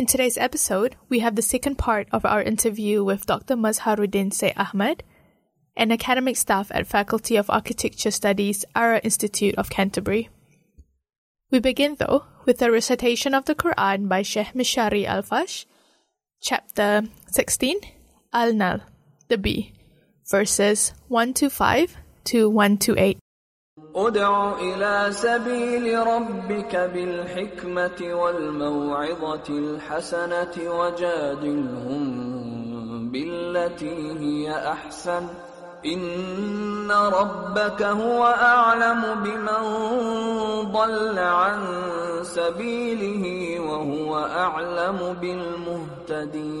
In today's episode, we have the second part of our interview with Dr. Mazharuddin Syed Ahmed, an academic staff at Faculty of Architecture Studies, Ara Institute of Canterbury. We begin, though, with a recitation of the Quran by Sheikh Mishari Al-Afasy, chapter 16, Al-Nahl, the bee, verses 1 to 128. ادع إلى سبيل ربك بالحكمة والموعظة الحسنة وجادلهم بالتي هي أحسن. إن ربك هو أعلم بمن ضل عن سبيله وهو أعلم بالمهتدين.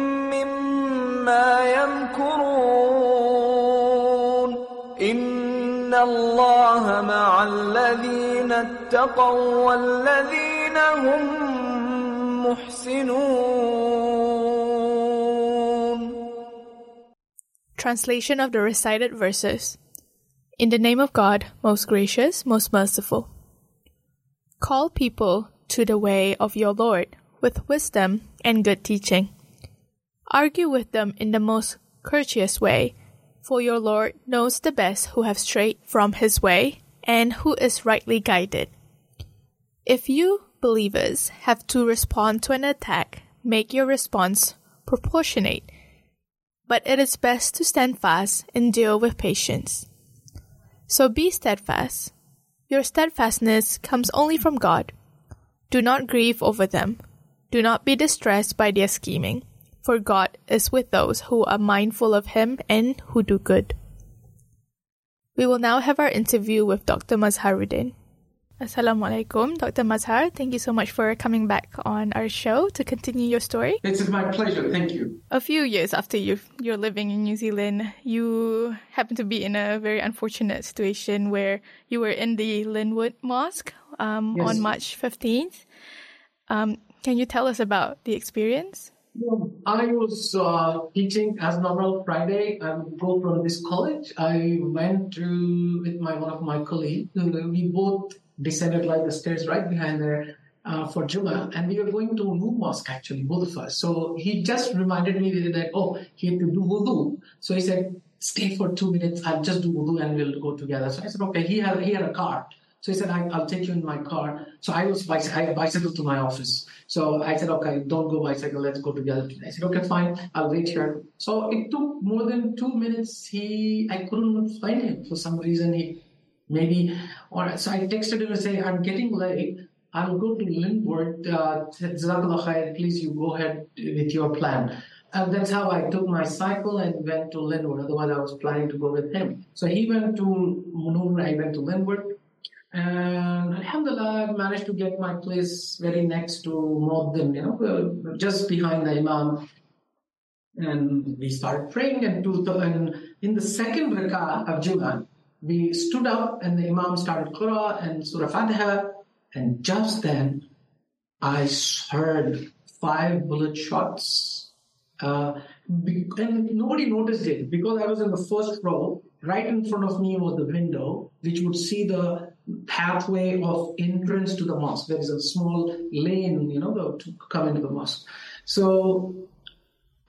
مما يمكرون إن الله مع الذين اتقوا والذين هم محسنون Translation of the recited verses. In the name of God, most gracious, most merciful. Call people to the way of your Lord with wisdom and good teaching. Argue with them in the most courteous way, for your Lord knows the best who have strayed from his way and who is rightly guided. If you, believers, have to respond to an attack, make your response proportionate. But it is best to stand fast and deal with patience. So be steadfast. Your steadfastness comes only from God. Do not grieve over them. Do not be distressed by their scheming, for God is with those who are mindful of Him and who do good. We will now have our interview with Dr. Mazharuddin. Assalamu alaikum, Dr. Mazhar. Thank you so much for coming back on our show to continue your story. It's my pleasure. Thank you. A few years after you you're living in New Zealand, you happen to be in a very unfortunate situation where you were in the Linwood Mosque um, Yes. on March 15th. Um, can you tell us about the experience? I was uh, teaching as normal Friday. I would go from this college. I went to with my one of my colleagues. We both descended like the stairs right behind there uh, for Juma, and we were going to Noor Mosque actually, both of us. So he just reminded me that oh, he had to do wudu. So he said, "Stay for two minutes. I'll just do wudu and we'll go together." So I said, "Okay." He had he had a car. So he said, I, I'll take you in my car. So I was bicy- I bicycled to my office. So I said, okay, don't go bicycle. Let's go together. I said, okay, fine. I'll wait here. So it took more than two minutes. He, I couldn't find him for some reason. He maybe, or so I texted him and say, I'm getting late. I'll go to Linwood. Uh, Please, you go ahead with your plan. And that's how I took my cycle and went to Linwood. Otherwise, I was planning to go with him. So he went to Munur. I went to Linwood. And Alhamdulillah, I managed to get my place very next to Muaddin, you know, just behind the Imam. And we started praying, and, and in the second rak'ah of Jum'ah, we stood up and the Imam started Qur'an and Surah Fatiha. And just then, I heard five bullet shots. Uh, and nobody noticed it because I was in the first row. Right in front of me was the window, which would see the pathway of entrance to the mosque. There is a small lane, you know, to come into the mosque. So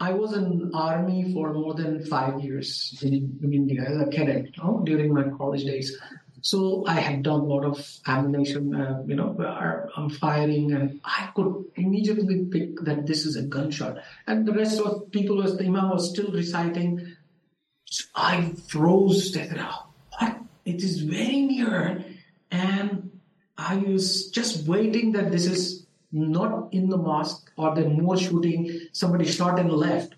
I was in army for more than five years in, in India as a cadet you know, during my college days. So I had done a lot of ammunition, uh, you know, I'm firing, and I could immediately pick that this is a gunshot. And the rest of people was the imam was still reciting. So I froze. What? It is very near, and I was just waiting that this is not in the mosque or the more shooting. Somebody shot and left.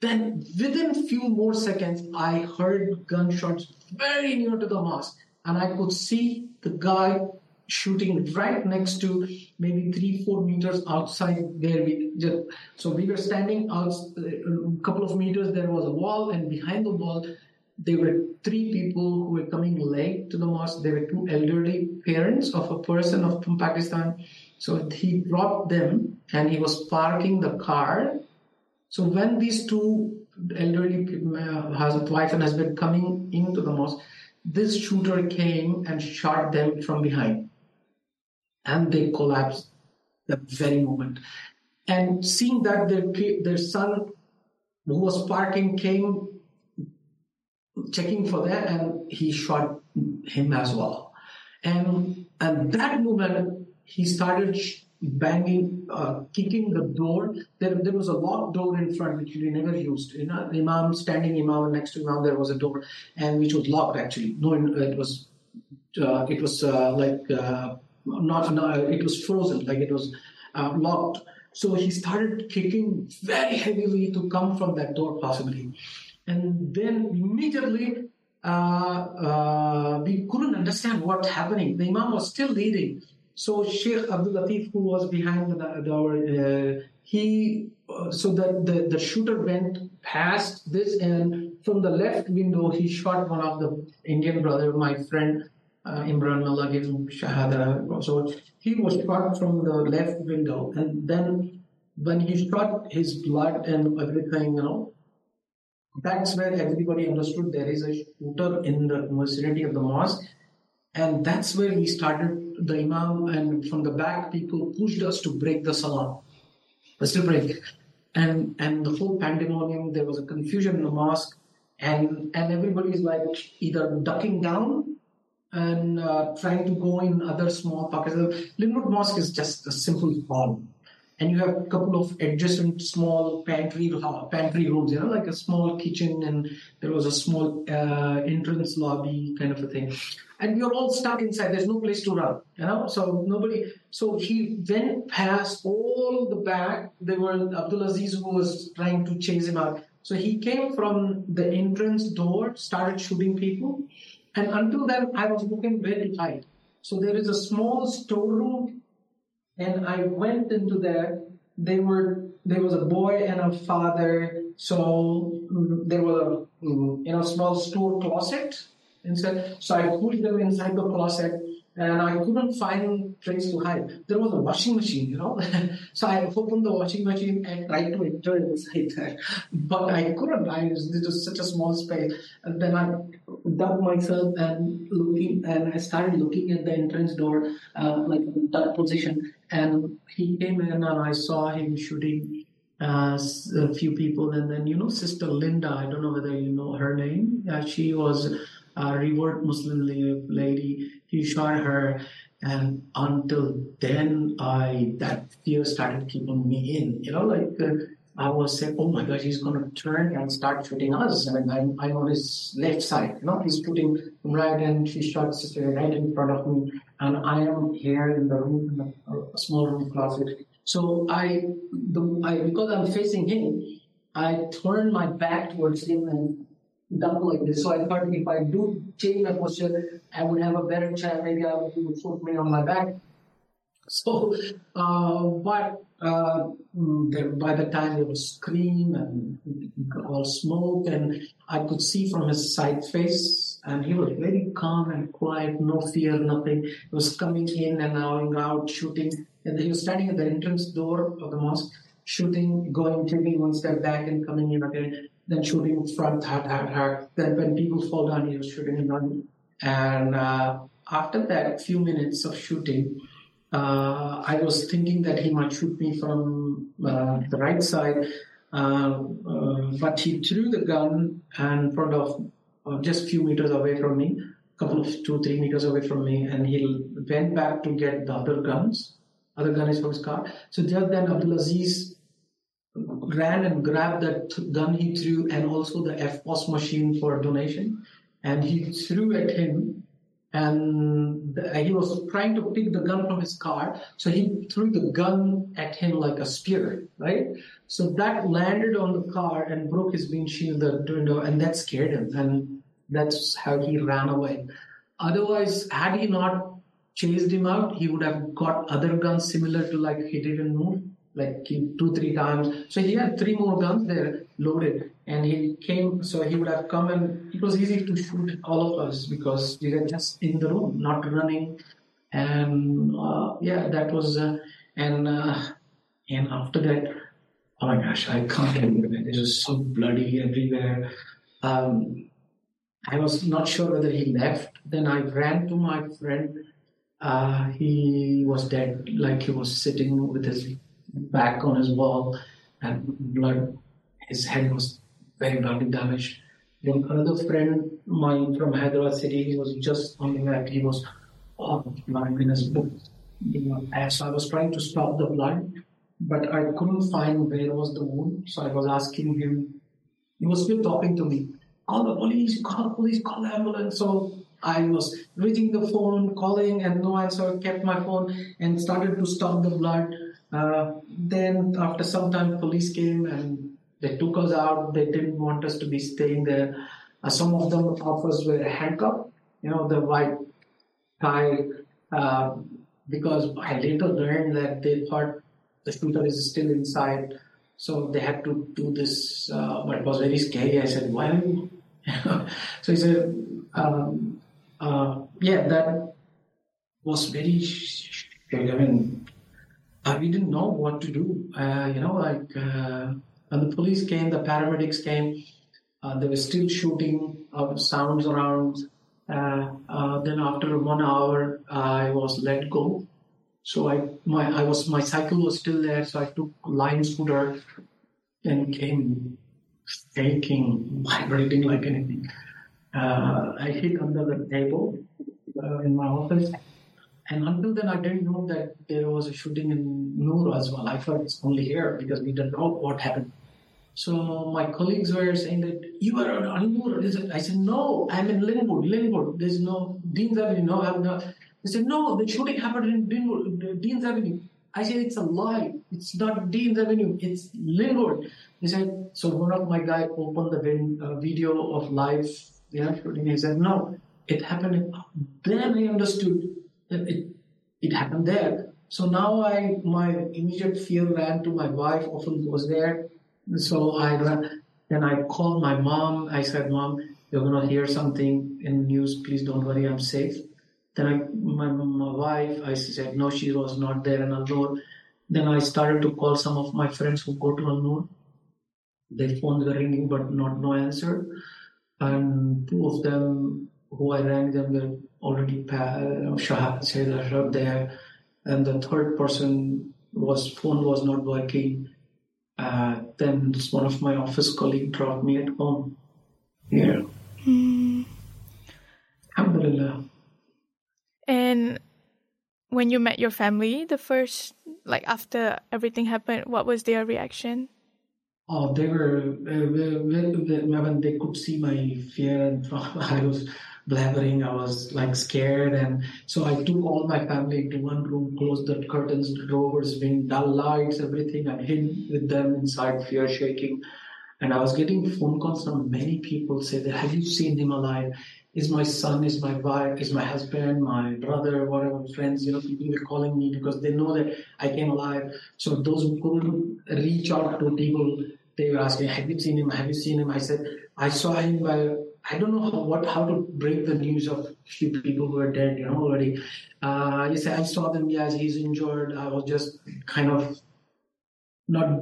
Then within few more seconds, I heard gunshots very near to the mosque, and I could see the guy shooting right next to maybe three, four meters outside where we just, so we were standing out uh, a couple of meters. There was a wall, and behind the wall, there were three people who were coming late to the mosque. There were two elderly parents of a person of, from Pakistan. So he brought them, and he was parking the car so when these two elderly uh, wife and husband coming into the mosque, this shooter came and shot them from behind, and they collapsed the very moment. And seeing that their their son, who was parking, came checking for that, and he shot him as well. And at that moment, he started banging, uh, kicking the door. There, there was a locked door in front which we never used. You know, Imam standing Imam next to Imam, there was a door, and which was locked actually. No, it was, uh, it was uh, like uh, not, not, it was frozen, like it was uh, locked. So he started kicking very heavily to come from that door, possibly, and then immediately. Uh, we couldn't understand what's happening. The Imam was still leading, so Sheikh Abdul Latif, who was behind the door, uh, he uh, so that the, the shooter went past this and from the left window he shot one of the Indian brother, my friend uh, Imran him shahada. So he was shot from the left window, and then when he shot his blood and everything, you know, that's where everybody understood there is a shooter in the vicinity of the mosque, and that's where we started the Imam and from the back, people pushed us to break the salah. Let's break. And and the whole pandemonium, there was a confusion in the mosque, and and everybody is like either ducking down and uh, trying to go in other small pockets. Linwood Mosque is just a simple hall and you have a couple of adjacent small pantry pantry rooms, you know, like a small kitchen, and there was a small uh, entrance lobby kind of a thing. And we are all stuck inside. There's no place to run, you know. So nobody. So he went past all the back. There were Abdul Aziz who was trying to chase him out. So he came from the entrance door, started shooting people, and until then I was looking very tight. So there is a small storeroom and I went into there. They were there was a boy and a father. So mm, there was a mm, you know small store closet inside. So I put them inside the closet and I couldn't find place to hide. There was a washing machine, you know. so I opened the washing machine and tried to enter inside there, but I couldn't. I was, it was such a small space. And then I dug myself and looking, and I started looking at the entrance door, uh, like in that position. And he came in, and I saw him shooting. Uh, a few people, and then you know, Sister Linda. I don't know whether you know her name. Uh, she was a revert Muslim lady he shot her and until then i that fear started keeping me in you know like uh, i was saying oh my god he's going to turn and start shooting us I mean, I'm, I'm on his left side you know he's shooting right and she shot right in front of me and i am here in the room in a uh, small room closet so i the i because i'm facing him i turn my back towards him and done like this. So I thought if I do change my posture, I would have a better chance. Maybe I would put me on my back. So, uh, but uh, by the time there was scream and all smoke, and I could see from his side face, and he was very calm and quiet, no fear, nothing. He was coming in and going out, shooting, and he was standing at the entrance door of the mosque, shooting, going, taking one step back and coming in again then shooting front, hard, hard, hard. Then when people fall down, he was shooting on. And uh, after that few minutes of shooting, uh, I was thinking that he might shoot me from uh, the right side, uh, uh, but he threw the gun in front of uh, just a few meters away from me, a couple of two, three meters away from me, and he went back to get the other guns, other guns from his car. So just then Abdulaziz ran and grabbed that gun he threw and also the EFTPOS machine for donation, and he threw at him and he was trying to pick the gun from his car so he threw the gun at him like a spear right? So that landed on the car and broke his windshield the window and that scared him and that's how he ran away. Otherwise had he not chased him out he would have got other guns similar to like he didn't move like two three times. So he had three more guns there loaded and he came so he would have come and it was easy to shoot all of us because we were just in the room not running. And uh, yeah that was uh, and uh, and after that oh my gosh i can't tell you it was so bloody everywhere. Um, i was not sure whether he left. Then i ran to my friend. Uh, he was dead. Like he was sitting with his back on his wall and blood his head was very badly damaged. Then another friend mine from Hyderabad city, he was just on the back. He was oh goodness, you know, so I was trying to stop the blood, but I couldn't find where was the wound. So I was asking him. He was still talking to me. Call the police, call the police, call the ambulance. So I was reaching the phone, calling, and no answer. Kept my phone and started to stop the blood. Uh, then after some time, police came and they took us out. They didn't want us to be staying there. Uh, some of them of us were handcuffed. You know, the white tie. Uh, because I later learned that they thought the shooter is still inside. So they had to do this, uh, but it was very scary. I said, "Why?" so he said, um, uh, "Yeah, that was very." I mean, uh, we didn't know what to do. Uh, you know, like when the police came, the paramedics came. Uh, they were still shooting uh, sounds around. Uh, then after one hour, I was let go. So I my I was my cycle was still there. So I took line scooter and came shaking, vibrating like anything. I hid under the table in my office and until then, I didn't know that there was a shooting in Noor as well. I thought it's only here because we didn't know what happened. So my colleagues were saying that you are on Noor. I said, no, I'm in Linwood. Linwood. There's no Dean's Avenue. No, I'm not. They said, no, the shooting happened in Linwood, Dean's Avenue. I said, it's a lie. It's not Dean's Avenue. It's Linwood. They said, so one of my guys opened the uh, video of live know, shooting. He said, no, it happened. Then I understood that it, it happened there. So now I, my immediate fear ran to my wife, often was there. So I then I called my mom. I said, Mom, you're to hear something in news. Please don't worry, I'm safe. Then I, my, my wife, I said, no, she was not there in Al Then I started to call some of my friends who go to Al Their phones were ringing, but not no answer. And two of them who I rang them were already Shahab said up there, and the third person was phone was not working. Uh, then one of my office colleague dropped me at home. Yeah. Mm. Alhamdulillah. And when you met your family, the first, like after everything happened, what was their reaction? Oh, they were, when they could see my fear and I was blabbering. I was like scared. And so I took all my family into one room, closed the curtains, the drawers, wind, dull lights, everything, and hid with them inside, fear shaking. And I was getting phone calls from many people say that, have you seen him alive? Is my son, is my wife, is my husband, my brother, whatever, friends, you know, people were calling me because they know that I came alive. So those who couldn't reach out to people, they were asking, have you seen him? Have you seen him? I said, I saw him by I don't know how, what how to break the news of few people who are dead, you know, already. Uh, you say I saw them, yes, he's injured. I was just kind of not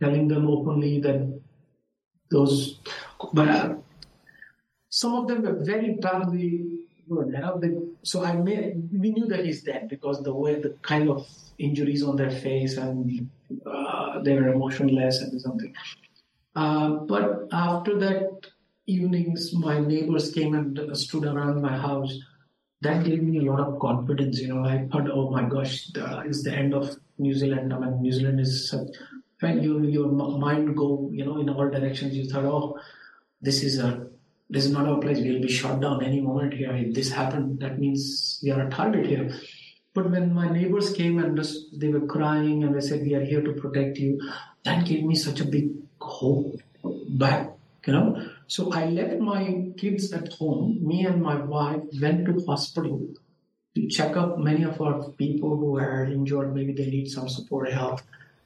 telling them openly that those, but uh, some of them were very badly wounded. so I made, we knew that he's dead because the way the kind of injuries on their face and uh, they were emotionless and something. Uh, but after that, evenings, my neighbors came and stood around my house. That gave me a lot of confidence. You know, I thought, oh my gosh, it's the end of New Zealand. I mean, New Zealand is such, when you, your mind go, you know, in all directions, you thought, oh, this is a, this is not our place. We'll be shot down any moment here. If this happened, that means we are a target here. But when my neighbors came and just, they were crying and they said, we are here to protect you, that gave me such a big hope back, you know. So I left my kids at home. Me and my wife went to hospital to check up many of our people who are injured. Maybe they need some support or help.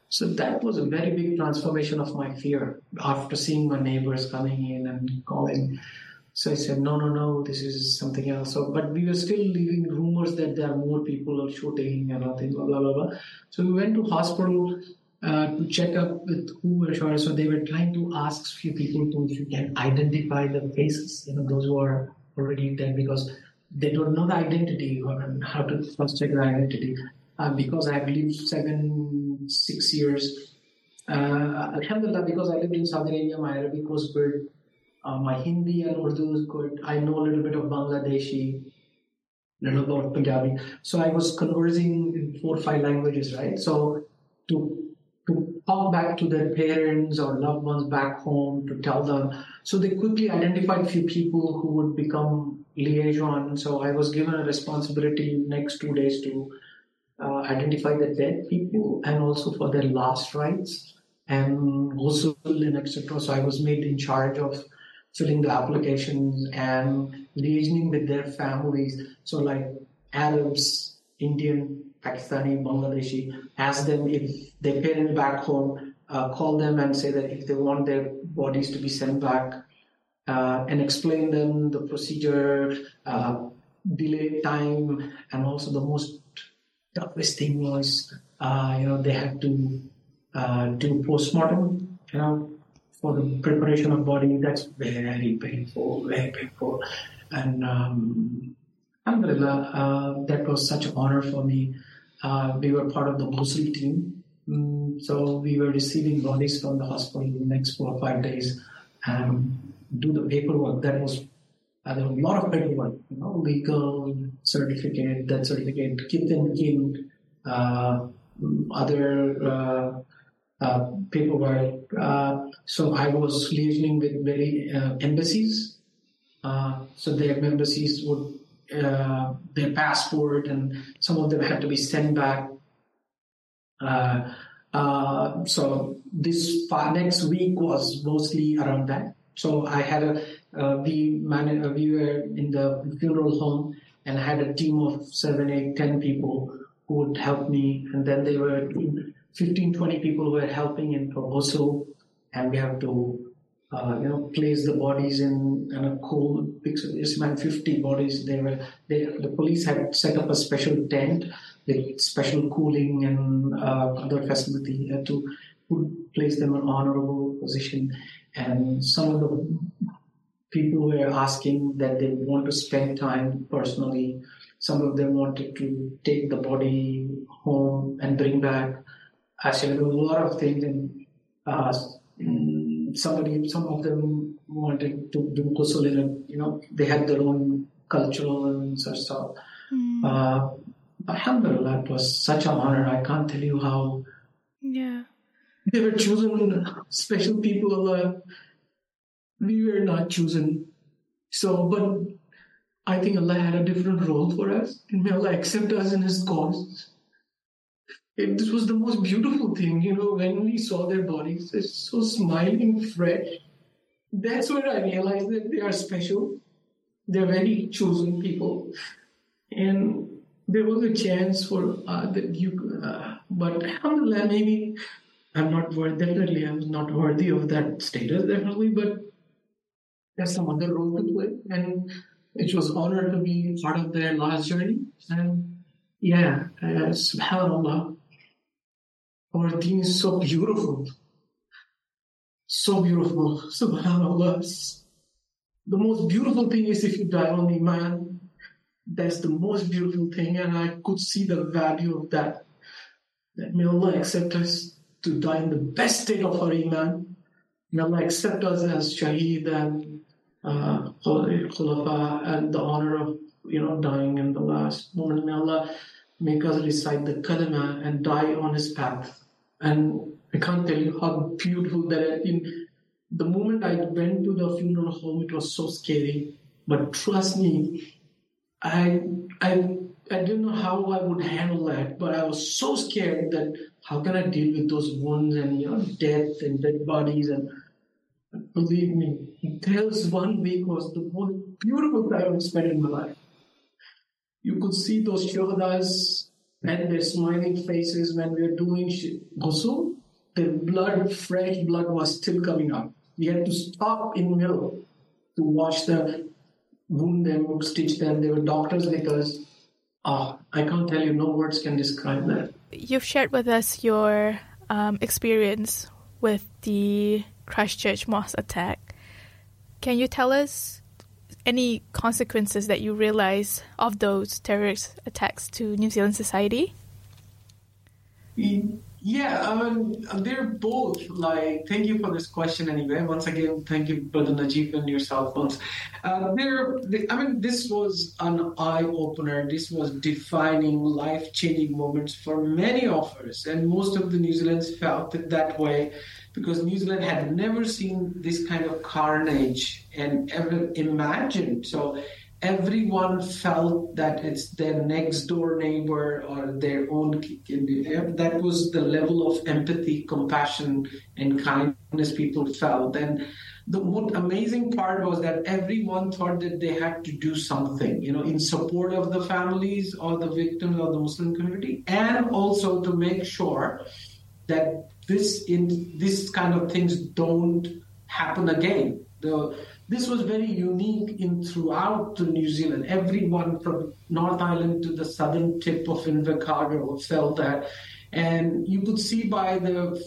So that was a very big transformation of my fear after seeing my neighbors coming in and calling. So I said, no, no, no, this is something else. So, but we were still leaving rumors that there are more people are shooting and all things, blah, blah, blah, blah. So we went to hospital uh, to check up with who were shot. So they were trying to ask few people to if you can identify the faces, you know, those who are already dead because they don't know the identity or how to first check the identity. Uh, because I've lived seven, six years. Uh, Alhamdulillah, because I lived in Saudi Arabia, my Arabic was good. Uh, my Hindi and Urdu is good. I know a little bit of Bangladeshi, little bit of Punjabi. So I was conversing in four or five languages, right? So to to talk back to their parents or loved ones back home to tell them. So they quickly identified a few people who would become liaison. So I was given a responsibility next two days to uh, identify the dead people and also for their last rites and ghusl and etc. So I was made in charge of filling the applications and liaising with their families. So like Arabs, Indian, Pakistani, Bangladeshi, ask them if their parents back home, uh, call them and say that if they want their bodies to be sent back, uh, and explain them the procedure, uh, delay time, and also the most toughest thing was, uh, you know, they had to uh, do postmortem, you know, for the preparation of body. That's very painful, very painful, and um, alhamdulillah, uh, that was such an honor for me uh, we were part of the Mosul team. Mm, so we were receiving bodies from the hospital in the next four or five days and do the paperwork. That was uh, there was a lot of paperwork, you know, legal certificate, death certificate, kith and kin, uh, other uh, uh paperwork. Uh, so I was liaising with many embassies. so their embassies would uh, their passport, and some of them had to be sent back. Uh, uh, so this next week was mostly around that. So I had a uh, we man- uh, we were in the funeral home and I had a team of seven, eight, ten people who would help me, and then there were 15, 20 people who were helping in proposal, and we have to uh, you know, place the bodies in, in a cool, it's meant 50 bodies. They were, they, the police had set up a special tent with special cooling and uh, other facility uh, to put, place them in honorable position. And some of the people were asking that they want to spend time personally. Some of them wanted to take the body home and bring back. Actually, there was a lot of things and uh, somebody, some of them wanted to do a, you know, they had their own cultural and such stuff. Mm. Uh, alhamdulillah, it was such an honor. I can't tell you how. Yeah. They were chosen special people. Uh, we were not chosen. So, but I think Allah had a different role for us, and may Allah accept us in His cause it, this was the most beautiful thing, you know, when we saw their bodies, they're so smiling, fresh. That's when I realized that they are special. They're very chosen people. And there was a chance for uh, that you, uh, but alhamdulillah, maybe I'm not worth, definitely I'm not worthy of that status, definitely, but there's some other role to play. And it was honor to be part of their last journey. And yeah, uh, subhanAllah, our deen is so beautiful. So beautiful. Subhanallah. The most beautiful thing is if you die on Iman. That's the most beautiful thing, and I could see the value of that. That may Allah accept us to die in the best state of our Iman. May Allah accept us as Shaheed and uh, Khulafa and the honor of you know dying in the last moment. May Allah make us recite the kalima and die on His path. And I can't tell you how beautiful that. In the moment I went to the funeral home, it was so scary. But trust me, I I I didn't know how I would handle that, but I was so scared that how can I deal with those wounds and you know death and dead bodies and believe me, those one week was the most beautiful time I spent in my life. You could see those shuhadas and their smiling faces when we were doing ghusl. The blood, fresh blood was still coming up. We had to stop in middle to wash the wound them, stitch them. There were doctors because oh, I can't tell you, no words can describe that. You've shared with us your um, experience with the Christchurch mosque attack. Can you tell us any consequences that you realize of those terrorist attacks to New Zealand society? Yeah, I mean, they're both like, thank you for this question anyway. Once again, thank you, Brother Najib and yourself. Once. Uh, they, I mean, this was an eye opener. This was defining, life changing moments for many of us. And most of the New Zealanders felt it that way because New Zealand had never seen this kind of carnage and ever imagined. So everyone felt that it's their next door neighbor or their own that was the level of empathy compassion and kindness people felt and the most amazing part was that everyone thought that they had to do something you know in support of the families or the victims of the muslim community and also to make sure that this in this kind of things don't happen again the this was very unique in throughout New Zealand. Everyone from North Island to the southern tip of Invercargill felt that. And you could see by the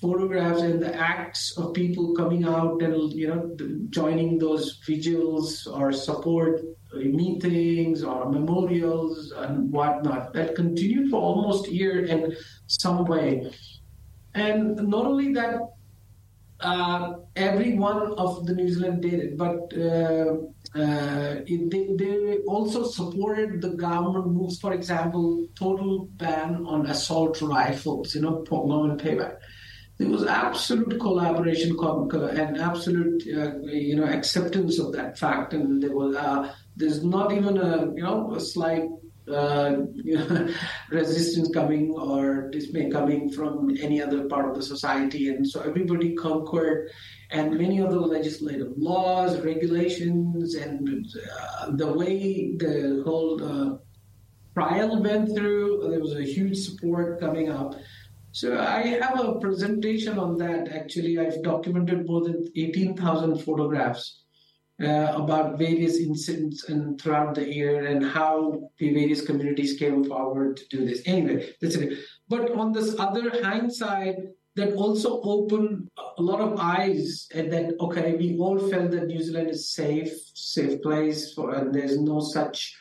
photographs and the acts of people coming out and you know joining those vigils or support uh, meetings or memorials and whatnot that continued for almost a year in some way and not only that uh, every one of the New Zealand did it, but uh, uh, it, they, they, also supported the government moves. For example, total ban on assault rifles. You know, government payback. There was absolute collaboration and absolute, uh, you know, acceptance of that fact, and there was uh, there's not even a you know a slight uh, resistance coming or dismay coming from any other part of the society. And so everybody conquered, and many of the legislative laws, regulations, and uh, the way the whole uh, trial went through, there was a huge support coming up. So I have a presentation on that. Actually, I've documented more than 18,000 photographs uh, about various incidents and throughout the year and how the various communities came forward to do this. Anyway, that's it. But on this other hindsight, that also opened a lot of eyes and that okay, we all felt that New Zealand is safe, safe place for, and there's no such,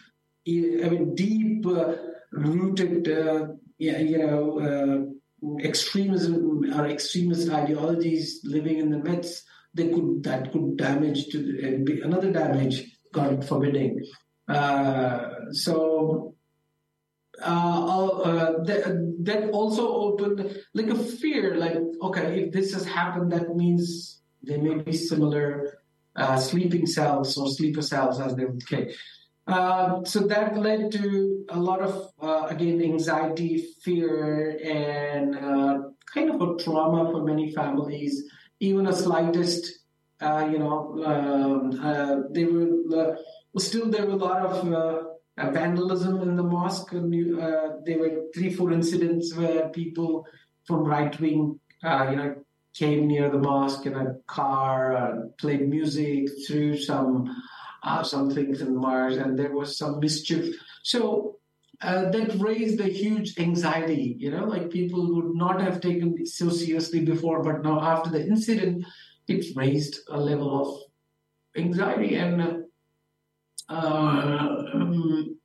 I mean, deep uh, rooted, uh, you know, uh, extremism or extremist ideologies living in the midst they could that could damage to uh, be another damage, God forbidding. Uh, so uh, uh, that, that also opened like a fear, like okay, if this has happened, that means there may be similar uh, sleeping cells or sleeper cells, as they would say. Uh, so that led to a lot of uh, again anxiety, fear, and uh, kind of a trauma for many families even a slightest, uh, you know, um, uh, they were uh, still there were a lot of uh, vandalism in the mosque. Uh, there were three, four incidents where people from right wing, you know, came near the mosque in a car, played music, threw some some things in Mars, and there was some mischief. So uh, that raised a huge anxiety. You know, like people would not have taken it so seriously before, but now after the incident, it raised a level of anxiety. And uh, um,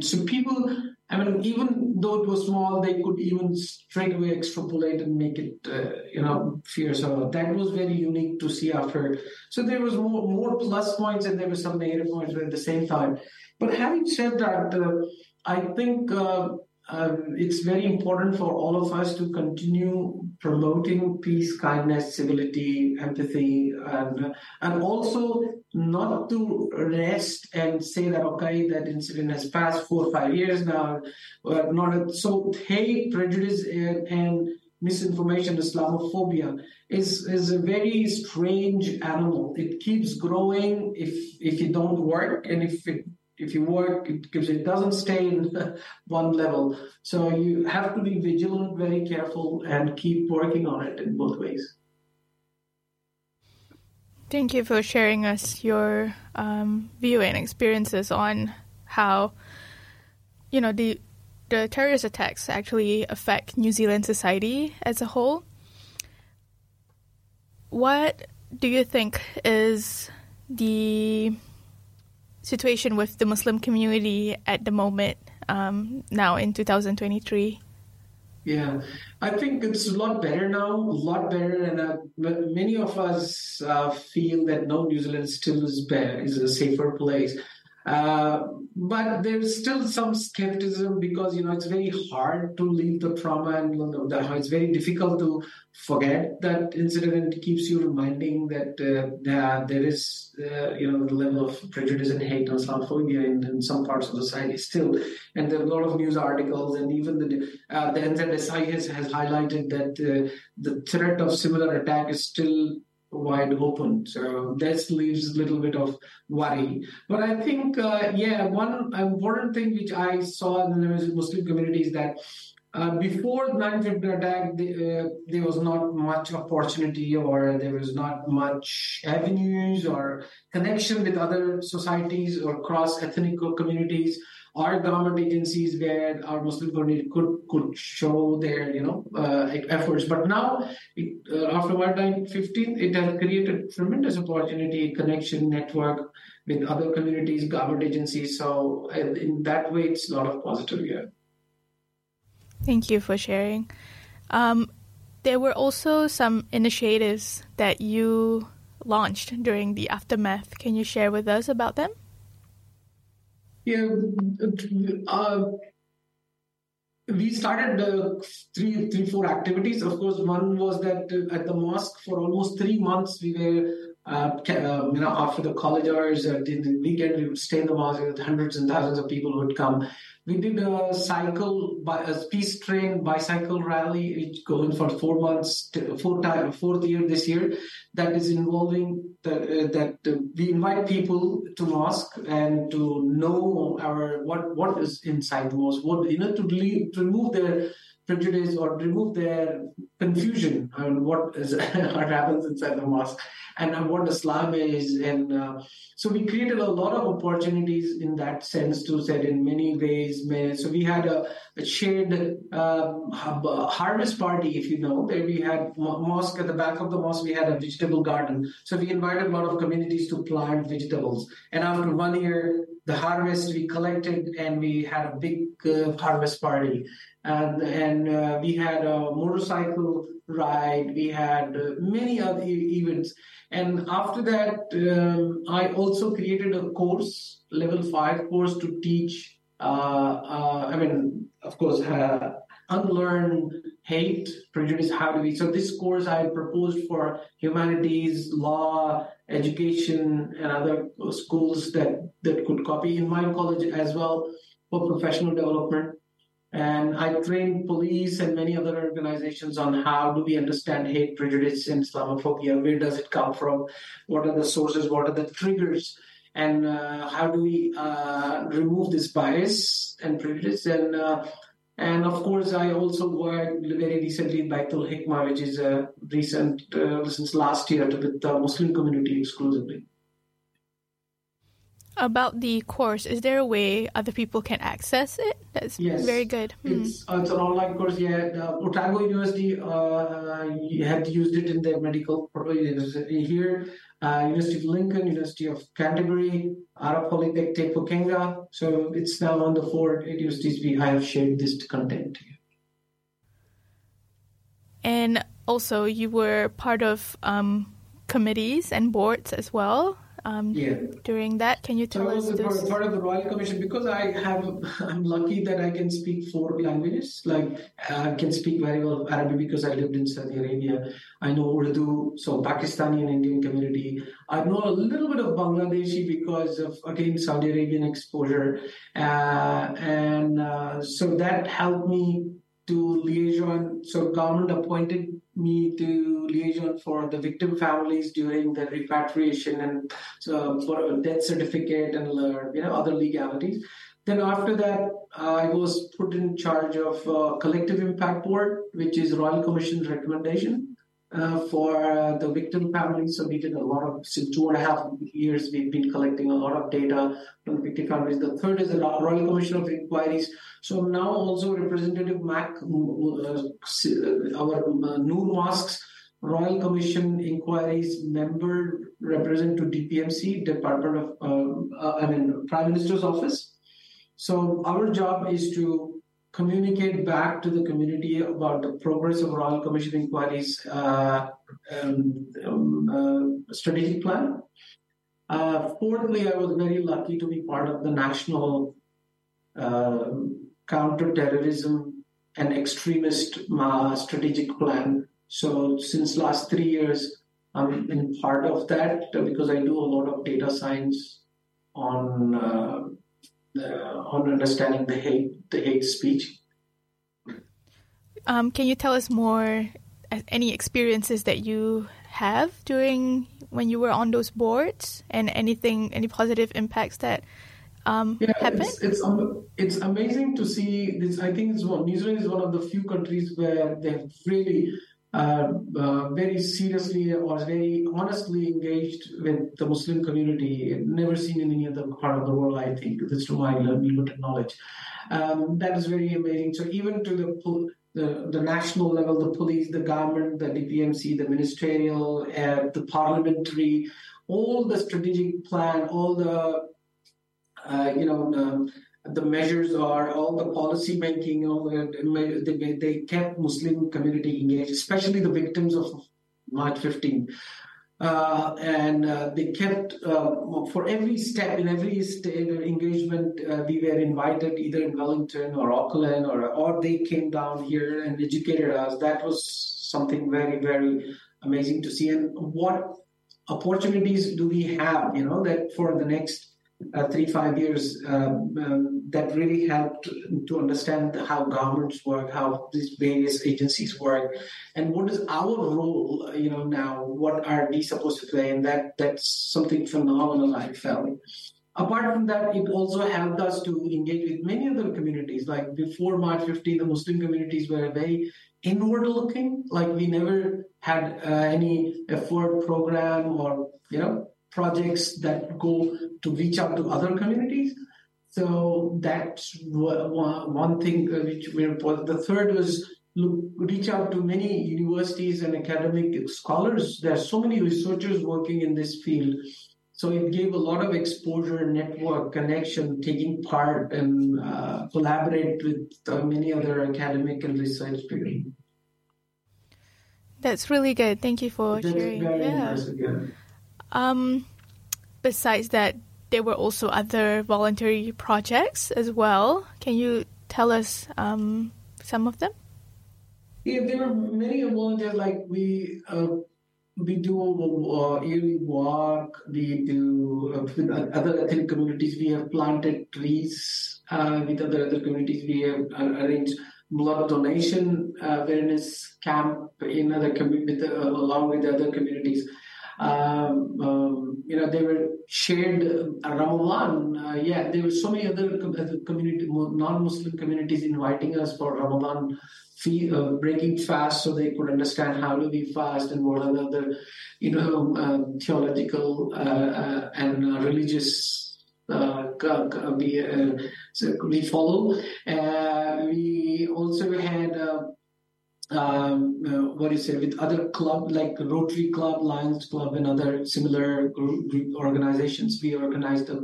so people, I mean, even though it was small, they could even straight away extrapolate and make it, uh, you know, fierce. So that was very unique to see after. So there was more more plus points and there were some negative points at the same time. But having said that, uh, I think uh, um, it's very important for all of us to continue promoting peace, kindness, civility, empathy, and and also not to rest and say that okay, that incident has passed four or five years now. Not so hate, prejudice, and, and misinformation, Islamophobia is is a very strange animal. It keeps growing if if you don't work, and if it if you work, it it doesn't stay in one level. So you have to be vigilant, very careful, and keep working on it in both ways. Thank you for sharing us your um, view and experiences on how, you know, the the terrorist attacks actually affect New Zealand society as a whole. What do you think is the situation with the Muslim community at the moment um, now in 2023? Yeah, I think it's a lot better now, a lot better, and uh, many of us uh, feel that no, New Zealand still is better, is a safer place. Uh, but there's still some skepticism because you know it's very hard to leave the trauma and it's very difficult to forget that incident and it keeps you reminding that uh, there is uh, you know the level of prejudice and hate and Islamophobia in, in, some parts of the society still. And there are a lot of news articles and even the uh, the NZSI has, has highlighted that uh, the threat of similar attack is still wide open. So that leaves a little bit of worry. But I think, uh, yeah, one important thing which I saw in the Muslim community is that uh, before the 9/11 attack, the, uh, there was not much opportunity, or there was not much avenues or connection with other societies or cross ethnic communities our government agencies where our Muslim community could could show their you know uh, efforts. But now, it, uh, after March 15, it has created tremendous opportunity, connection, network with other communities, government agencies. So in that way, it's a lot of positive. Yeah. Thank you for sharing. Um, there were also some initiatives that you launched during the aftermath. Can you share with us about them? Yeah, uh, we started uh, three, three, four activities. Of course, one was that at the mosque for almost three months we were uh, um, you know, after the college hours, uh, in the weekend, we would stay in the mosque with hundreds and thousands of people would come. We did a cycle, a peace train bicycle rally, going for four months, four time, fourth year this year. That is involving the, uh, that uh, we invite people to mosque and to know our what what is inside the mosque, what you know to, leave, to remove their prejudice or remove their confusion on what is what happens inside the mosque and what Islam is. And uh, so we created a lot of opportunities in that sense to said in many ways. So we had a, a shared um, harvest party, if you know, where we had mosque at the back of the mosque, we had a vegetable garden. So we invited a lot of communities to plant vegetables. And after one year, the harvest we collected and we had a big uh, harvest party. And and uh, we had a motorcycle ride we had uh, many other events. And after that um, i also created a course level 5 course to teach uh, uh i mean of course uh, unlearn hate prejudice how do we so this course i proposed for humanities law education and other schools that that could copy in my college as well for professional development and I trained police and many other organizations on how do we understand hate, prejudice, and Islamophobia. Where does it come from? What are the sources? What are the triggers? And uh, how do we uh, remove this bias and prejudice? And uh, and of course, I also worked very recently in Baitul Hikmah, which is a recent uh, since last year with the Muslim community exclusively. About the course, is there a way other people can access it? That's Yes. very good. Hmm. It's, uh, it's an online course. Yeah, the Otago University uh, had used it in their medical here. Uh, University of Lincoln, University of Canterbury, Ara Polytechnic Pukenga. So it's now on the four universities we have shared this content. And also, you were part of um, committees and boards as well. Um, Yeah. During that, can you So tell I us was a part, this? part of the Royal Commission because I have I'm lucky that I can speak four languages. Like I can speak very well Arabic because I lived in Saudi Arabia. I know Urdu, so Pakistani and Indian community. I know a little bit of Bangladeshi because of again Saudi Arabian exposure, uh, and uh, so that helped me to liaison. So government appointed me to liaison for the victim families during the repatriation and so for a death certificate and uh, you know other legalities. Then after that, I was put in charge of uh, collective impact board, which is Royal Commission's recommendation uh, for uh, the victim families. So we did a lot of since two and a half years. We've been collecting a lot of data from victim families. The third is the Royal Commission of Inquiries. So now also Representative Mac, uh, our uh, Noor Mosques Royal Commission inquiries member represent to DPMC, Department of, um, uh, I mean, Prime Minister's Office. So our job is to communicate back to the community about the progress of Royal Commission inquiries uh, um, um, uh, strategic plan. Uh, fourthly, I was very lucky to be part of the national uh, counterterrorism and extremist uh, strategic plan so since last three years, I'm in part of that because I do a lot of data science on uh, uh, on understanding the hate the hate speech. Um, can you tell us more? uh, Any experiences that you have during when you were on those boards, and anything, any positive impacts that um, Yeah, happened? it's it's, um, it's amazing to see this. I think it's one, New Zealand is one of the few countries where they've really uh, uh, very seriously or very honestly engaged with the Muslim community. Never seen in any other part of the world, I think. That's to my limited knowledge. Um, that is very amazing. So even to the pol- the, the national level, the police, the government, the DPMC, the ministerial, uh, the parliamentary, all the strategic plan, all the uh, you know, um, the measures are all the policy making, all the, they, they kept Muslim community engaged, especially the victims of March 15. Uh, and uh, they kept uh, for every step in every state engagement uh, we were invited either in Wellington or Auckland or or they came down here and educated us. That was something very very amazing to see. And what opportunities do we have? You know that for the next uh, three five years um, um, that really helped to understand how governments work how these various agencies work and what is our role uh, you know now what are we supposed to play and that that's something phenomenal i felt. Apart from that it also helped us to engage with many other communities. Like before march 15 the muslim communities were very inward looking like we never had uh, any effort program or you know projects that go to reach out to other communities. So that's one thing uh, which we important. The third was look, reach out to many universities and academic scholars. There are so many researchers working in this field. So it gave a lot of exposure, network, connection, taking part and uh, collaborate with uh, many other academic and research people. That's really good. Thank you for That's sharing. very Yeah. Um, besides that, there were also other voluntary projects as well. Can you tell us um, some of them? Yeah, there were many volunteers. Like we, uh, we do uh, yearly walk. We do uh, with other ethnic communities. We have planted trees uh, with other other communities. We have uh, arranged blood donation awareness camp in other commu- with uh, along with other communities. Um, um, you know, they were shared uh, Ramadan. Uh, yeah, there were so many other community, non-Muslim communities inviting us for Ramadan fee, uh, breaking fast so they could understand how do we fast and what are the other, you know, um, theological uh, uh, and uh, religious uh, we, uh, so we follow. Uh, we also had uh, um, uh, what do you say with other club like Rotary Club, Lions Club, and other similar group, group organizations. We organized a,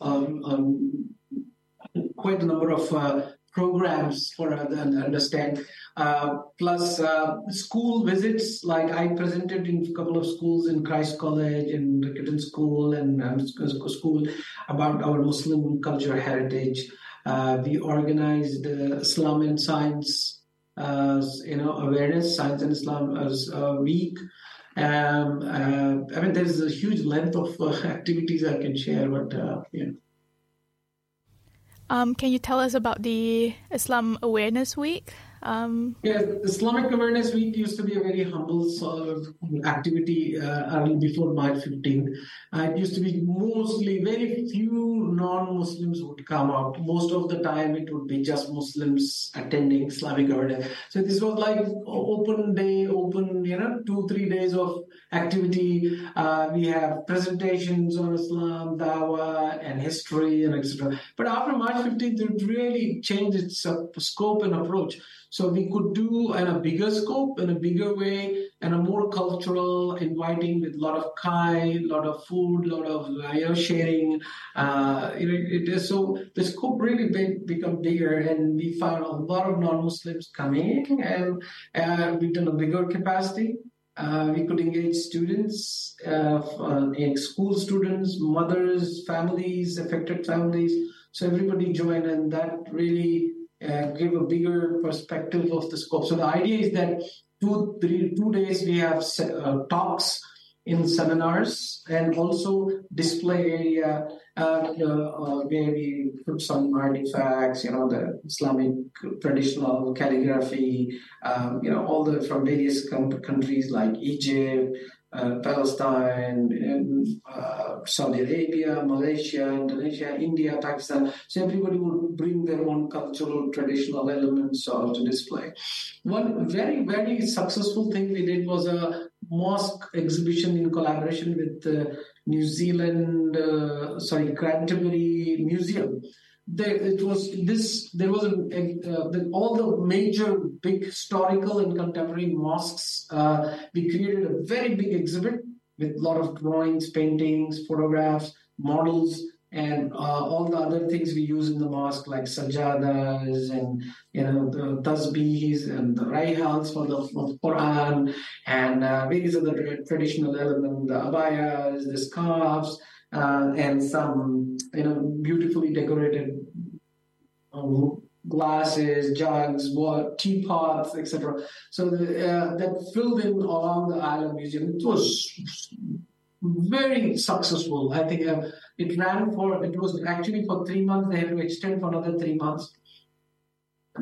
um, um, quite a number of uh, programs for uh, understand. Uh, plus uh, school visits, like I presented in a couple of schools in Christ College and Riccarton School and um, school about our Muslim culture heritage. Uh, we organized Islam and Science uh, you know, awareness, science and Islam as a week. Um, uh, I mean, there's a huge length of uh, activities I can share, but uh, yeah. Um, can you tell us about the Islam Awareness Week? Um, yeah, Islamic Awareness Week used to be a very humble sort of activity uh, before March 15. Uh, it used to be mostly very few non-Muslims would come out. Most of the time, it would be just Muslims attending Islamic Awareness. So this was like open day, open you know two three days of activity. Uh, we have presentations on Islam, Dawah, and history, and etc. But after March 15th, it really changed its uh, scope and approach. So we could do in a bigger scope, in a bigger way, and a more cultural, inviting with a lot of kai, a lot of food, a lot of know sharing. Uh, you know, it is so the scope really big, become bigger, and we found a lot of non-Muslims coming, and uh, we've done a bigger capacity. Uh, we could engage students, uh, uh, school students, mothers, families, affected families. So everybody joined, and that really give a bigger perspective of the scope. So the idea is that two, three, two days we have uh, talks in seminars and also display area uh, uh, where we put some artifacts, you know, the Islamic traditional calligraphy, um, you know, all the from various countries like Egypt, uh, Palestine, and, uh, Saudi Arabia, Malaysia, Indonesia, India, Pakistan. So everybody would bring their own cultural, traditional elements uh, to display. One very, very successful thing we did was a mosque exhibition in collaboration with the New Zealand, uh, sorry, Canterbury Museum there it was this there was uh, the, all the major big historical and contemporary mosques uh, we created a very big exhibit with a lot of drawings paintings photographs models and uh, all the other things we use in the mosque like sajadas and you know the tasbihs and the rayhals for the, for Quran and uh, various other traditional elements the abayas the scarves uh, and some you know beautifully decorated um, glasses, jugs, what teapots, etc. So the, uh, that filled in around the Island Museum. It was very successful. I think uh, it ran for it was actually for three months. They had to extend for another three months.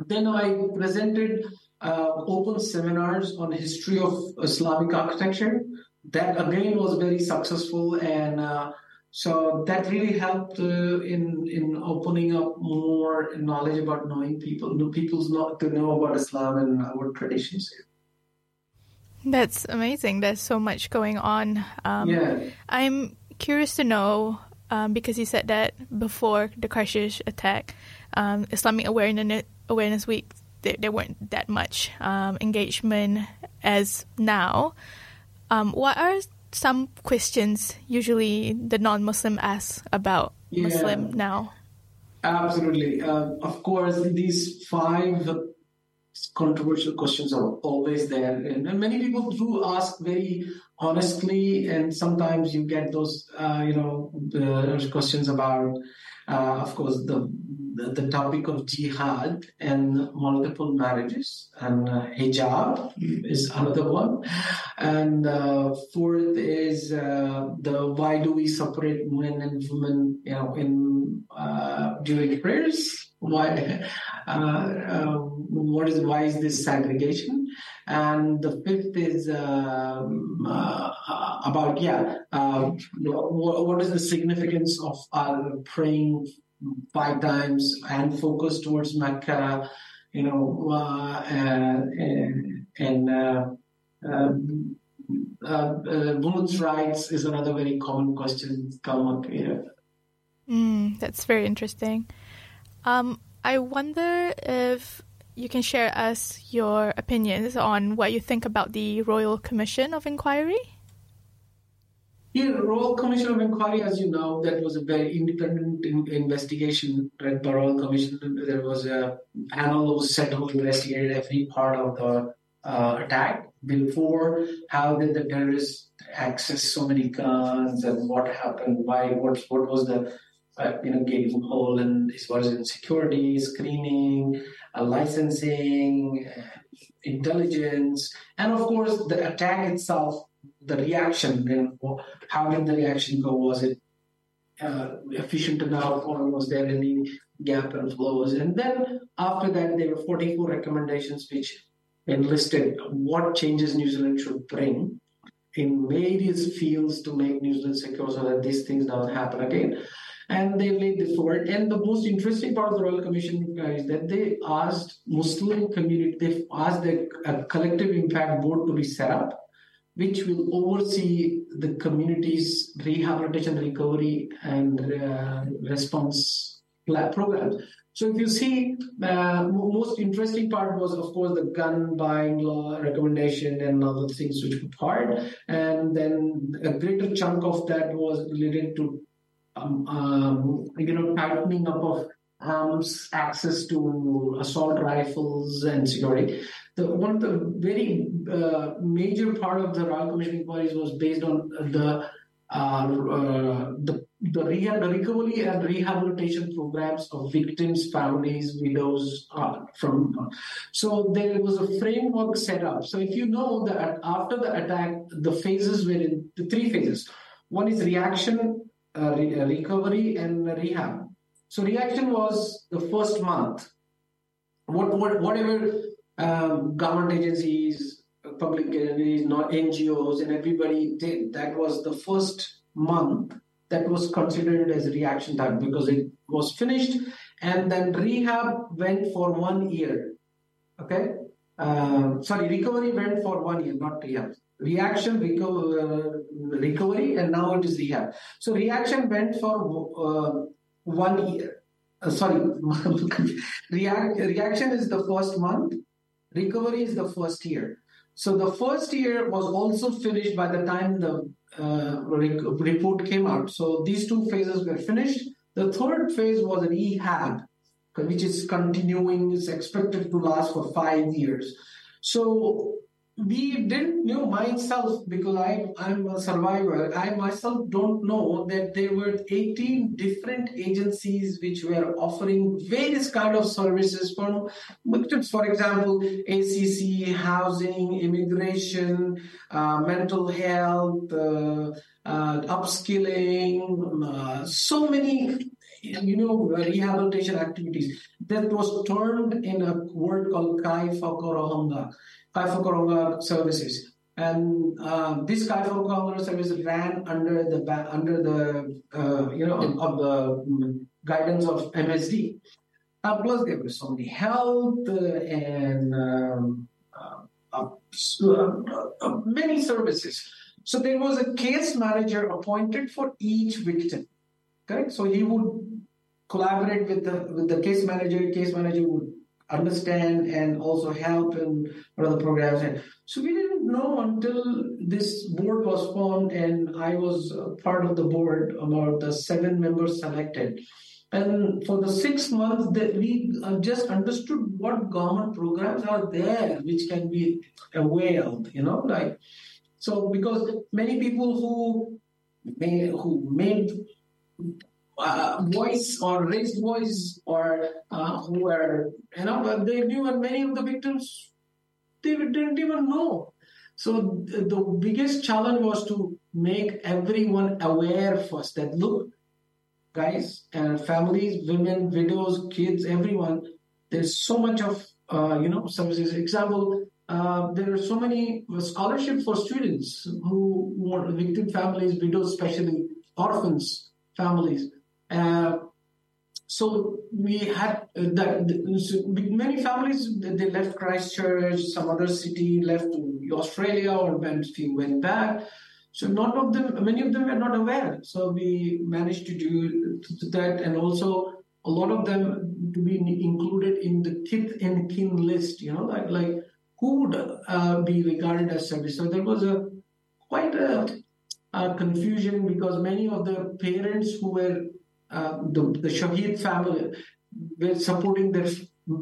Then I presented uh, open seminars on history of Islamic architecture. That again was very successful and uh, so that really helped uh, in in opening up more knowledge about knowing people, know people's not to know about Islam and our traditions. That's amazing. There's so much going on. Um, yeah. I'm curious to know um, because you said that before the Christchurch attack, um, Islamic Awareness Awareness Week, there, there weren't that much um, engagement as now. Um, what are some questions usually the non-Muslim ask about yeah, Muslim now. Absolutely. Uh, of course, these five controversial questions are always there. And, and, many people do ask very honestly, and sometimes you get those, uh, you know, the questions about, uh, of course, the the, topic of jihad and multiple marriages and uh, hijab is another one. And uh, fourth is uh, the why do we separate men and women you know in uh, during prayers? Why uh, uh, what is why is this segregation? And the fifth is um, about yeah what, what is the significance of our praying five times and focus towards Mecca, you know, uh, and, and uh, um, uh, uh, women's rights is another very common question come up here. Mm, that's very interesting. Um, I wonder if you can share us your opinions on what you think about the Royal Commission of Inquiry. Yeah, Royal Commission of Inquiry, as you know, that was a very independent in- investigation led by Royal Commission. There was a panel was set who investigated every part of the uh, attack before. How did the terrorists access so many guns and what happened? Why? What? What was the uh, you know hole and this was in security, screening, uh, licensing, uh, intelligence, and of course the attack itself the reaction and how did the reaction go? Was it uh, efficient enough or was there any gap and flaws? And then after that, there were 44 recommendations which enlisted what changes New Zealand should bring in various fields to make New Zealand secure so that these things don't happen again. And they laid this forward. And the most interesting part of the Royal Commission uh, is that they asked Muslim community, they asked the a collective impact board to be set up which will oversee the community's rehabilitation, recovery, and uh, response programs. So if you see, uh, most interesting part was, of course, the gun buying law recommendation and other things which were part. And then a greater chunk of that was related to, um, um, you know, tightening up of arms, access to assault rifles and security the one of the very uh, major part of the Royal Commission inquiries was based on the uh, uh, the the, rehab, the recovery and rehabilitation programs of victims, families, widows uh, from. So there was a framework set up. So if you know that after the attack, the phases were in the three phases. One is reaction, uh, re- uh, recovery, and rehab. So reaction was the first month. What, what whatever um, government agencies, public agencies, not NGOs, and everybody did. That was the first month that was considered as reaction time because it was finished, and then rehab went for one year. Okay, um, sorry, recovery went for one year, not rehab. Reaction, reco- uh, recovery, and now it is rehab. So reaction went for uh, one year. Uh, sorry, React, reaction is the first month Recovery is the first year. So the first year was also finished by the time the uh, report came out. So these two phases were finished. The third phase was rehab, which is continuing, is expected to last for five years. So we didn't know myself because I, I'm a survivor. I myself don't know that there were 18 different agencies which were offering various kind of services for victims. For example, ACC, housing, immigration, uh, mental health, uh, uh, upskilling, uh, so many you know, rehabilitation activities that was turned in a word called Kaiwhakaoranga. Kaiwhakaoranga services. And uh, this Kaiwhakaoranga service ran under the under the uh, you know of the mm, guidance of MSD. Uh, plus, there was so many health and um, uh, uh, many services. So there was a case manager appointed for each victim. Correct. So he would collaborate with the with the case manager. Case manager would understand and also help in are the programs. And so we didn't know until this board was formed and I was part of the board about the seven members selected. And for the six months that we uh, just understood what government programs are there which can be availed, you know, like so because many people who may, who made uh, voice or raised voice or uh, who were, you know, But they knew, and many of the victims, they didn't even know. So the biggest challenge was to make everyone aware first that look, guys and families, women, widows, kids, everyone, there's so much of, uh, you know, services. Example, uh, there are so many scholarships for students who want victim families, widows, especially orphans families. Uh, so we had uh, that many families they left Christchurch, some other city, left Australia, or went few went back. So not of them, many of them were not aware. So we managed to do that, and also a lot of them to be included in the kith and kin list. You know, like like who would uh, be regarded as service. So there was a quite a, a confusion because many of the parents who were uh, the, the Shahid family were supporting their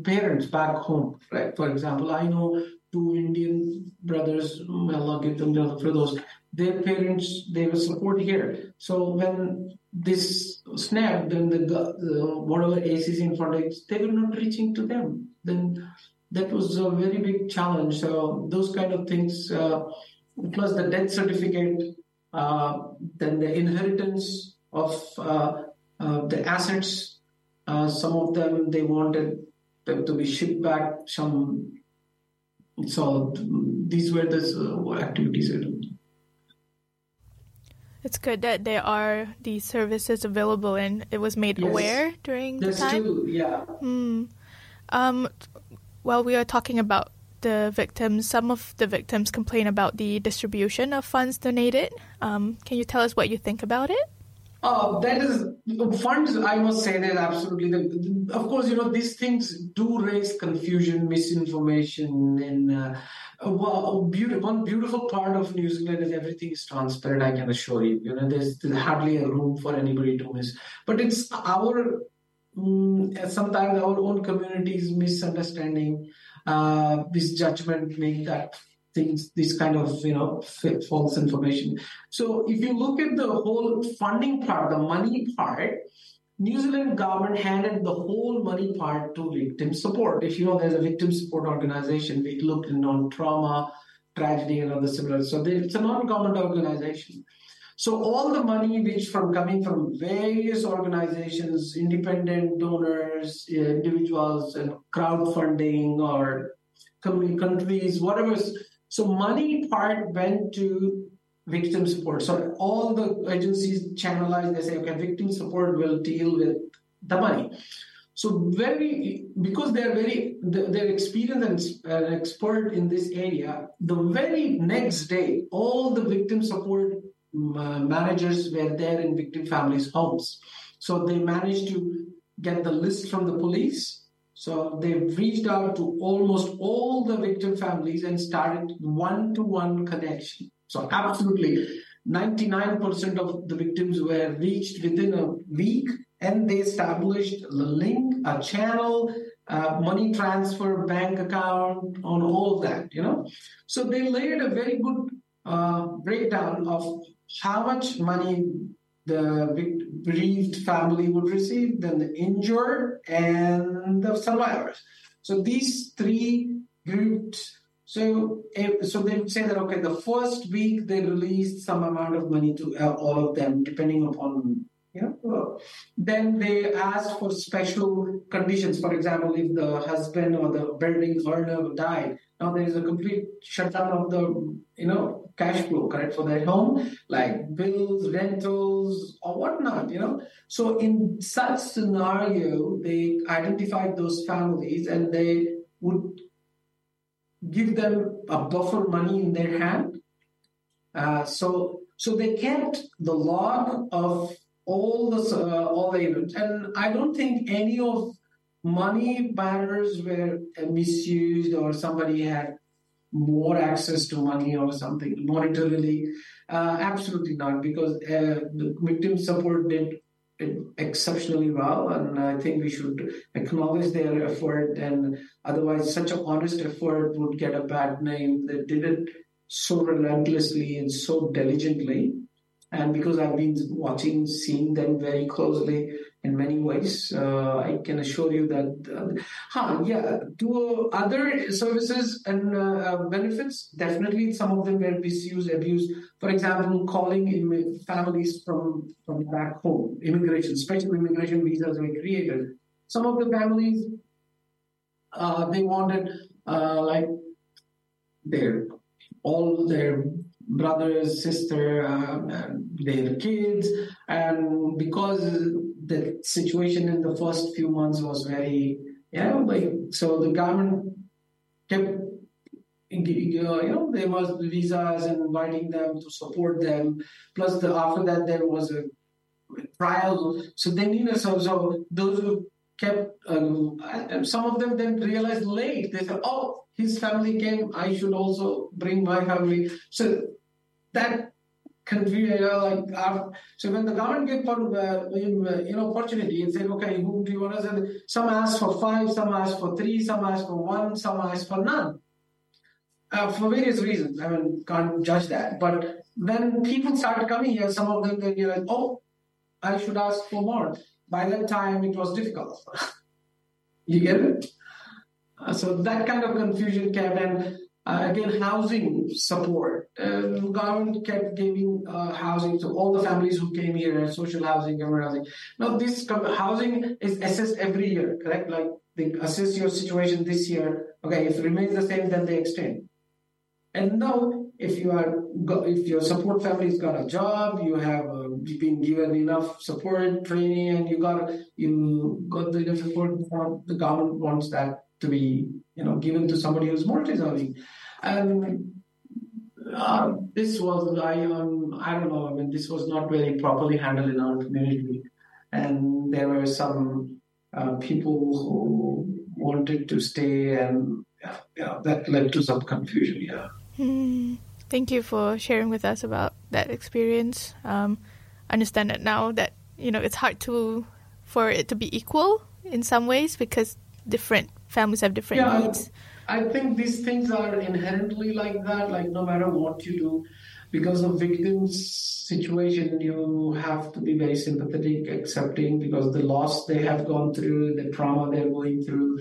parents back home. Right. For example, I know two Indian brothers, Allah give them the for those. Their parents they were support here. So when this snapped, then the, the whatever ACs in front they were not reaching to them. Then that was a very big challenge. So those kind of things, uh, plus the death certificate, uh, then the inheritance of uh, uh the assets. Uh, some of them they wanted them to be shipped back. Some so these were the uh, activities It's good that there are these services available and it was made yes. aware during the time. True, yeah. Hmm. Um, while we are talking about the victims, some of the victims complain about the distribution of funds donated. Um, can you tell us what you think about it? Uh, that is funds. I must say that absolutely. The, of course, you know these things do raise confusion, misinformation, and uh, well, beautiful, one beautiful part of New Zealand is everything is transparent. I can assure you. You know, there's, there's hardly a room for anybody to miss. But it's our mm, sometimes our own community's misunderstanding, uh, misjudgment make that things, this kind of you know false information. So if you look at the whole funding part, the money part, New Zealand government handed the whole money part to victim support. If you know there's a victim support organization, we looked in on trauma, tragedy, and other similar. So it's a non-government organization. So all the money which from coming from various organizations, independent donors, uh, individuals, and crowdfunding or countries, whatever so money part went to victim support. So all the agencies channelize, they say, okay, victim support will deal with the money. So very, because they're very, they're experienced and expert in this area, the very next day, all the victim support managers were there in victim families' homes. So they managed to get the list from the police so they've reached out to almost all the victim families and started one to one connection. So, absolutely, 99% of the victims were reached within a week and they established a link, a channel, a money transfer, bank account, on all that, you know. So they laid a very good uh, breakdown of how much money the bereaved family would receive, then the injured and the survivors. So these three groups. So, so they would say that okay, the first week they released some amount of money to uh, all of them, depending upon you know. then they asked for special conditions. For example, if the husband or the building owner died, now there is a complete shutdown of the you know cash flow, correct, for their home, like bills, rentals, or whatnot, you know. So in such scenario, they identified those families and they would give them a buffer money in their hand. Uh, so so they kept the log of all the uh, all the events, and I don't think any of money matters were misused or somebody had more access to money or something monetarily? Uh, absolutely not, because uh, the victim support did exceptionally well, and I think we should acknowledge their effort. And otherwise, such an honest effort would get a bad name. They did it so relentlessly and so diligently. And because I've been watching, seeing them very closely, in many ways. Uh, I can assure you that, uh, huh, yeah, do other services and uh, uh, benefits, definitely some of them were misused, abused. For example, calling in families from, from back home, immigration, special immigration visas were created. Some of the families, uh, they wanted uh, like their all their brothers, sister, their kids, and because the situation in the first few months was very, yeah, like, so the government kept you know, there was visas and inviting them to support them. Plus, the, after that, there was a trial. So they needed so, so those who kept um, some of them then realized late. They said, "Oh, his family came. I should also bring my family." So that confusion, you know, like uh, so when the government gave uh, you know opportunity and said, "Okay, who do you want to?" Send? Some asked for five, some asked for three, some asked for one, some asked for none. Uh, for various reasons. I mean, can't judge that. But when people started coming here, some of them they realized, "Oh, I should ask for more." By that time, it was difficult. you get it? Uh, so that kind of confusion came, and uh, again, housing support. Uh, government kept giving uh, housing to all the families who came here, social housing, government housing. Now, this housing is assessed every year, correct? Like they assess your situation this year. Okay, if it remains the same, then they extend. And now, if you are, if your support family's got a job, you have uh, been given enough support, training, and you got you got the enough support. The government wants that to be, you know, given to somebody who's more deserving. And uh, this was, I, um, I don't know, I mean, this was not very properly handled in our community. And there were some uh, people who wanted to stay, and yeah, yeah, that led to some confusion, yeah. Mm, thank you for sharing with us about that experience. Um, I understand that now that, you know, it's hard to, for it to be equal in some ways because different families have different yeah, needs. I think these things are inherently like that, like no matter what you do, because of victims' situation, you have to be very sympathetic, accepting because the loss they have gone through, the trauma they're going through,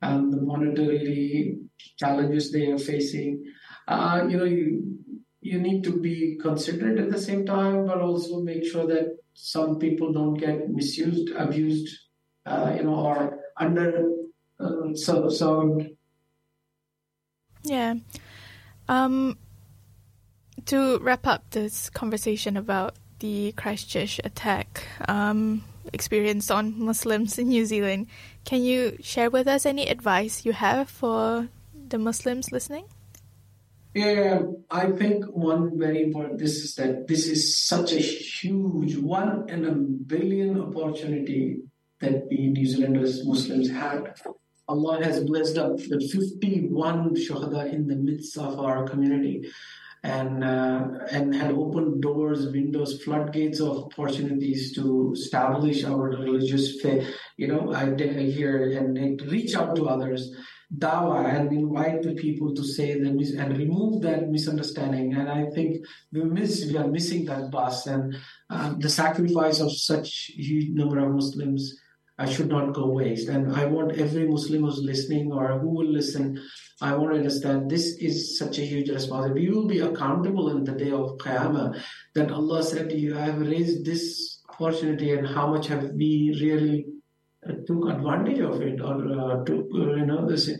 and the monetary challenges they are facing. Uh, you know, you you need to be considerate at the same time, but also make sure that some people don't get misused, abused, uh, you know, or under uh, so so yeah. Um, to wrap up this conversation about the Christchurch attack um, experience on Muslims in New Zealand, can you share with us any advice you have for the Muslims listening? Yeah, I think one very important this is that this is such a huge one in a billion opportunity that we New Zealanders Muslims had Allah has blessed us with 51 shuhada in the midst of our community and uh, and had opened doors, windows, floodgates of opportunities to establish our religious faith, you know, here and, reach out to others, dawah, and invite the people to say them and remove that misunderstanding. And I think we miss, we are missing that bus and uh, the sacrifice of such huge number of Muslims I should not go waste. And I want every Muslim who's listening or who will listen, I want to understand this is such a huge responsibility. You will be accountable in the day of Qiyamah. That Allah said you, have raised this opportunity and how much have we really uh, took advantage of it or uh, took, uh, you know, this.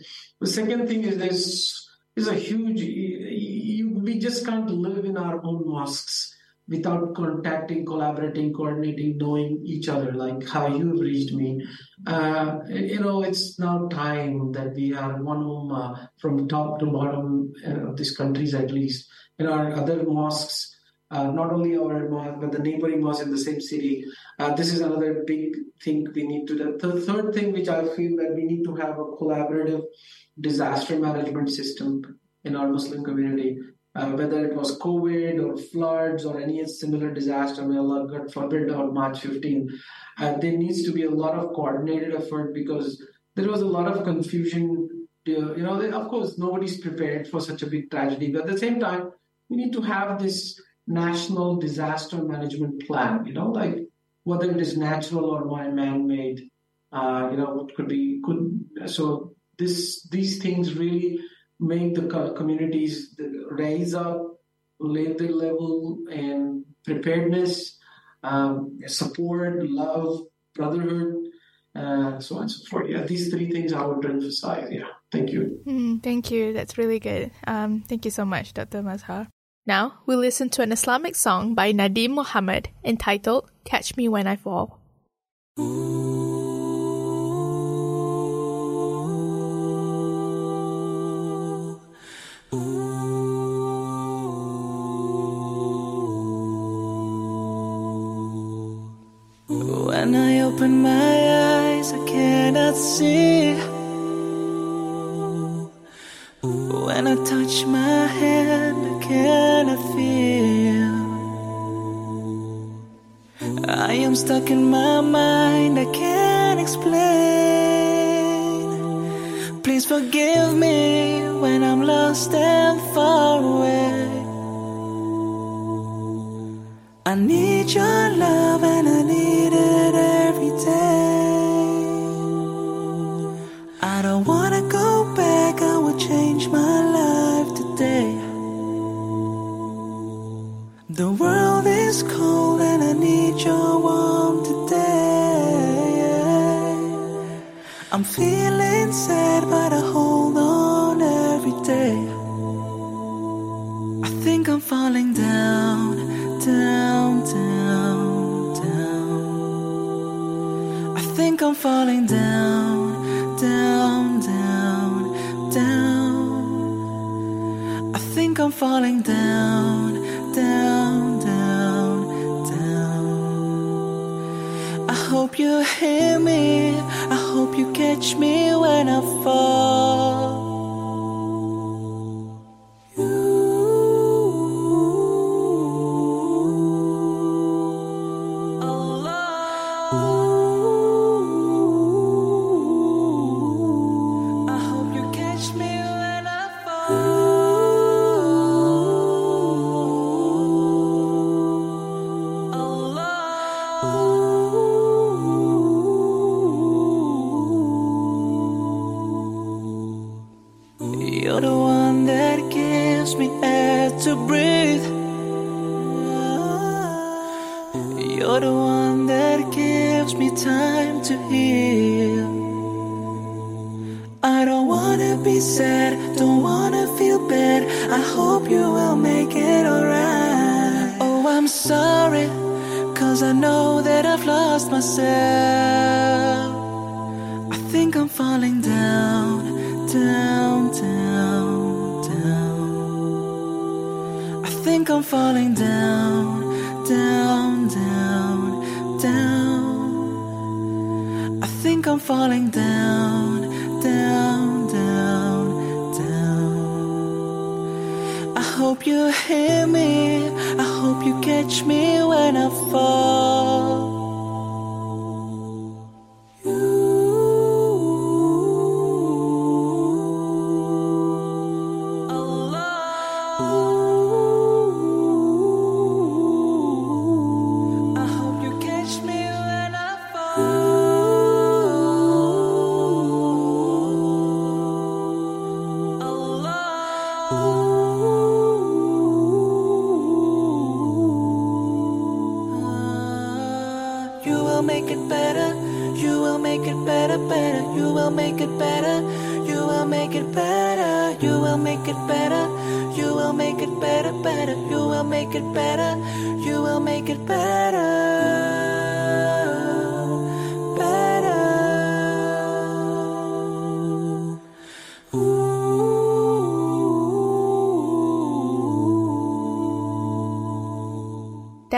The second thing is this is a huge, you, we just can't live in our own mosques without contacting, collaborating, coordinating, knowing each other, like how you've reached me. Uh, you know, it's now time that we are one ummah from top to bottom uh, of these countries, at least. In our other mosques, uh, not only our mosque, but the neighboring mosque in the same city. Uh, this is another big thing we need to do. The third thing, which I feel that we need to have a collaborative disaster management system in our Muslim community uh, whether it was COVID or floods or any similar disaster, may Allah God forbid, on March 15, uh, there needs to be a lot of coordinated effort because there was a lot of confusion. You know, of course, nobody's prepared for such a big tragedy, but at the same time, we need to have this national disaster management plan. You know, like whether it is natural or man-made. Uh, you know, could be could so this these things really make the communities raise up their level and preparedness, um, support, love, brotherhood, uh, so on and so forth. Yeah, these three things I would emphasize. Yeah, thank you. Mm, thank you. That's really good. Um, thank you so much, Dr. Mazhar. Now we'll listen to an Islamic song by Nadim Muhammad entitled Catch Me When I Fall. Open my eyes, I cannot see. When I touch my hand, I cannot feel. I am stuck in my mind, I can't explain. Please forgive me when I'm lost and far away. I need your love and I need I'm feeling sad, but I hold on every day. I think I'm falling down, down, down, down. I think I'm falling down, down, down, down. I think I'm falling down, down, down, down. I hope you hear me. You catch me when I fall.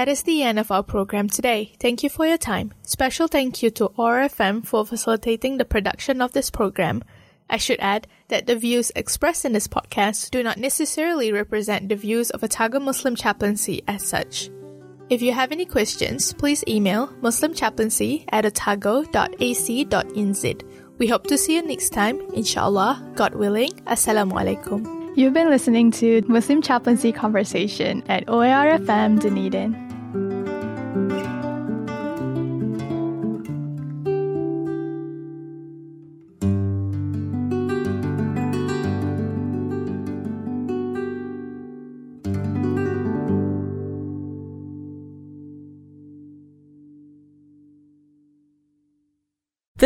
That is the end of our program today. Thank you for your time. Special thank you to OARFM for facilitating the production of this program. I should add that the views expressed in this podcast do not necessarily represent the views of Otago Muslim Chaplaincy as such. If you have any questions, please email muslimchaplaincy at otago.ac.nz. We hope to see you next time, inshallah, God willing. Assalamu alaikum. You've been listening to Muslim Chaplaincy Conversation at OARFM Dunedin.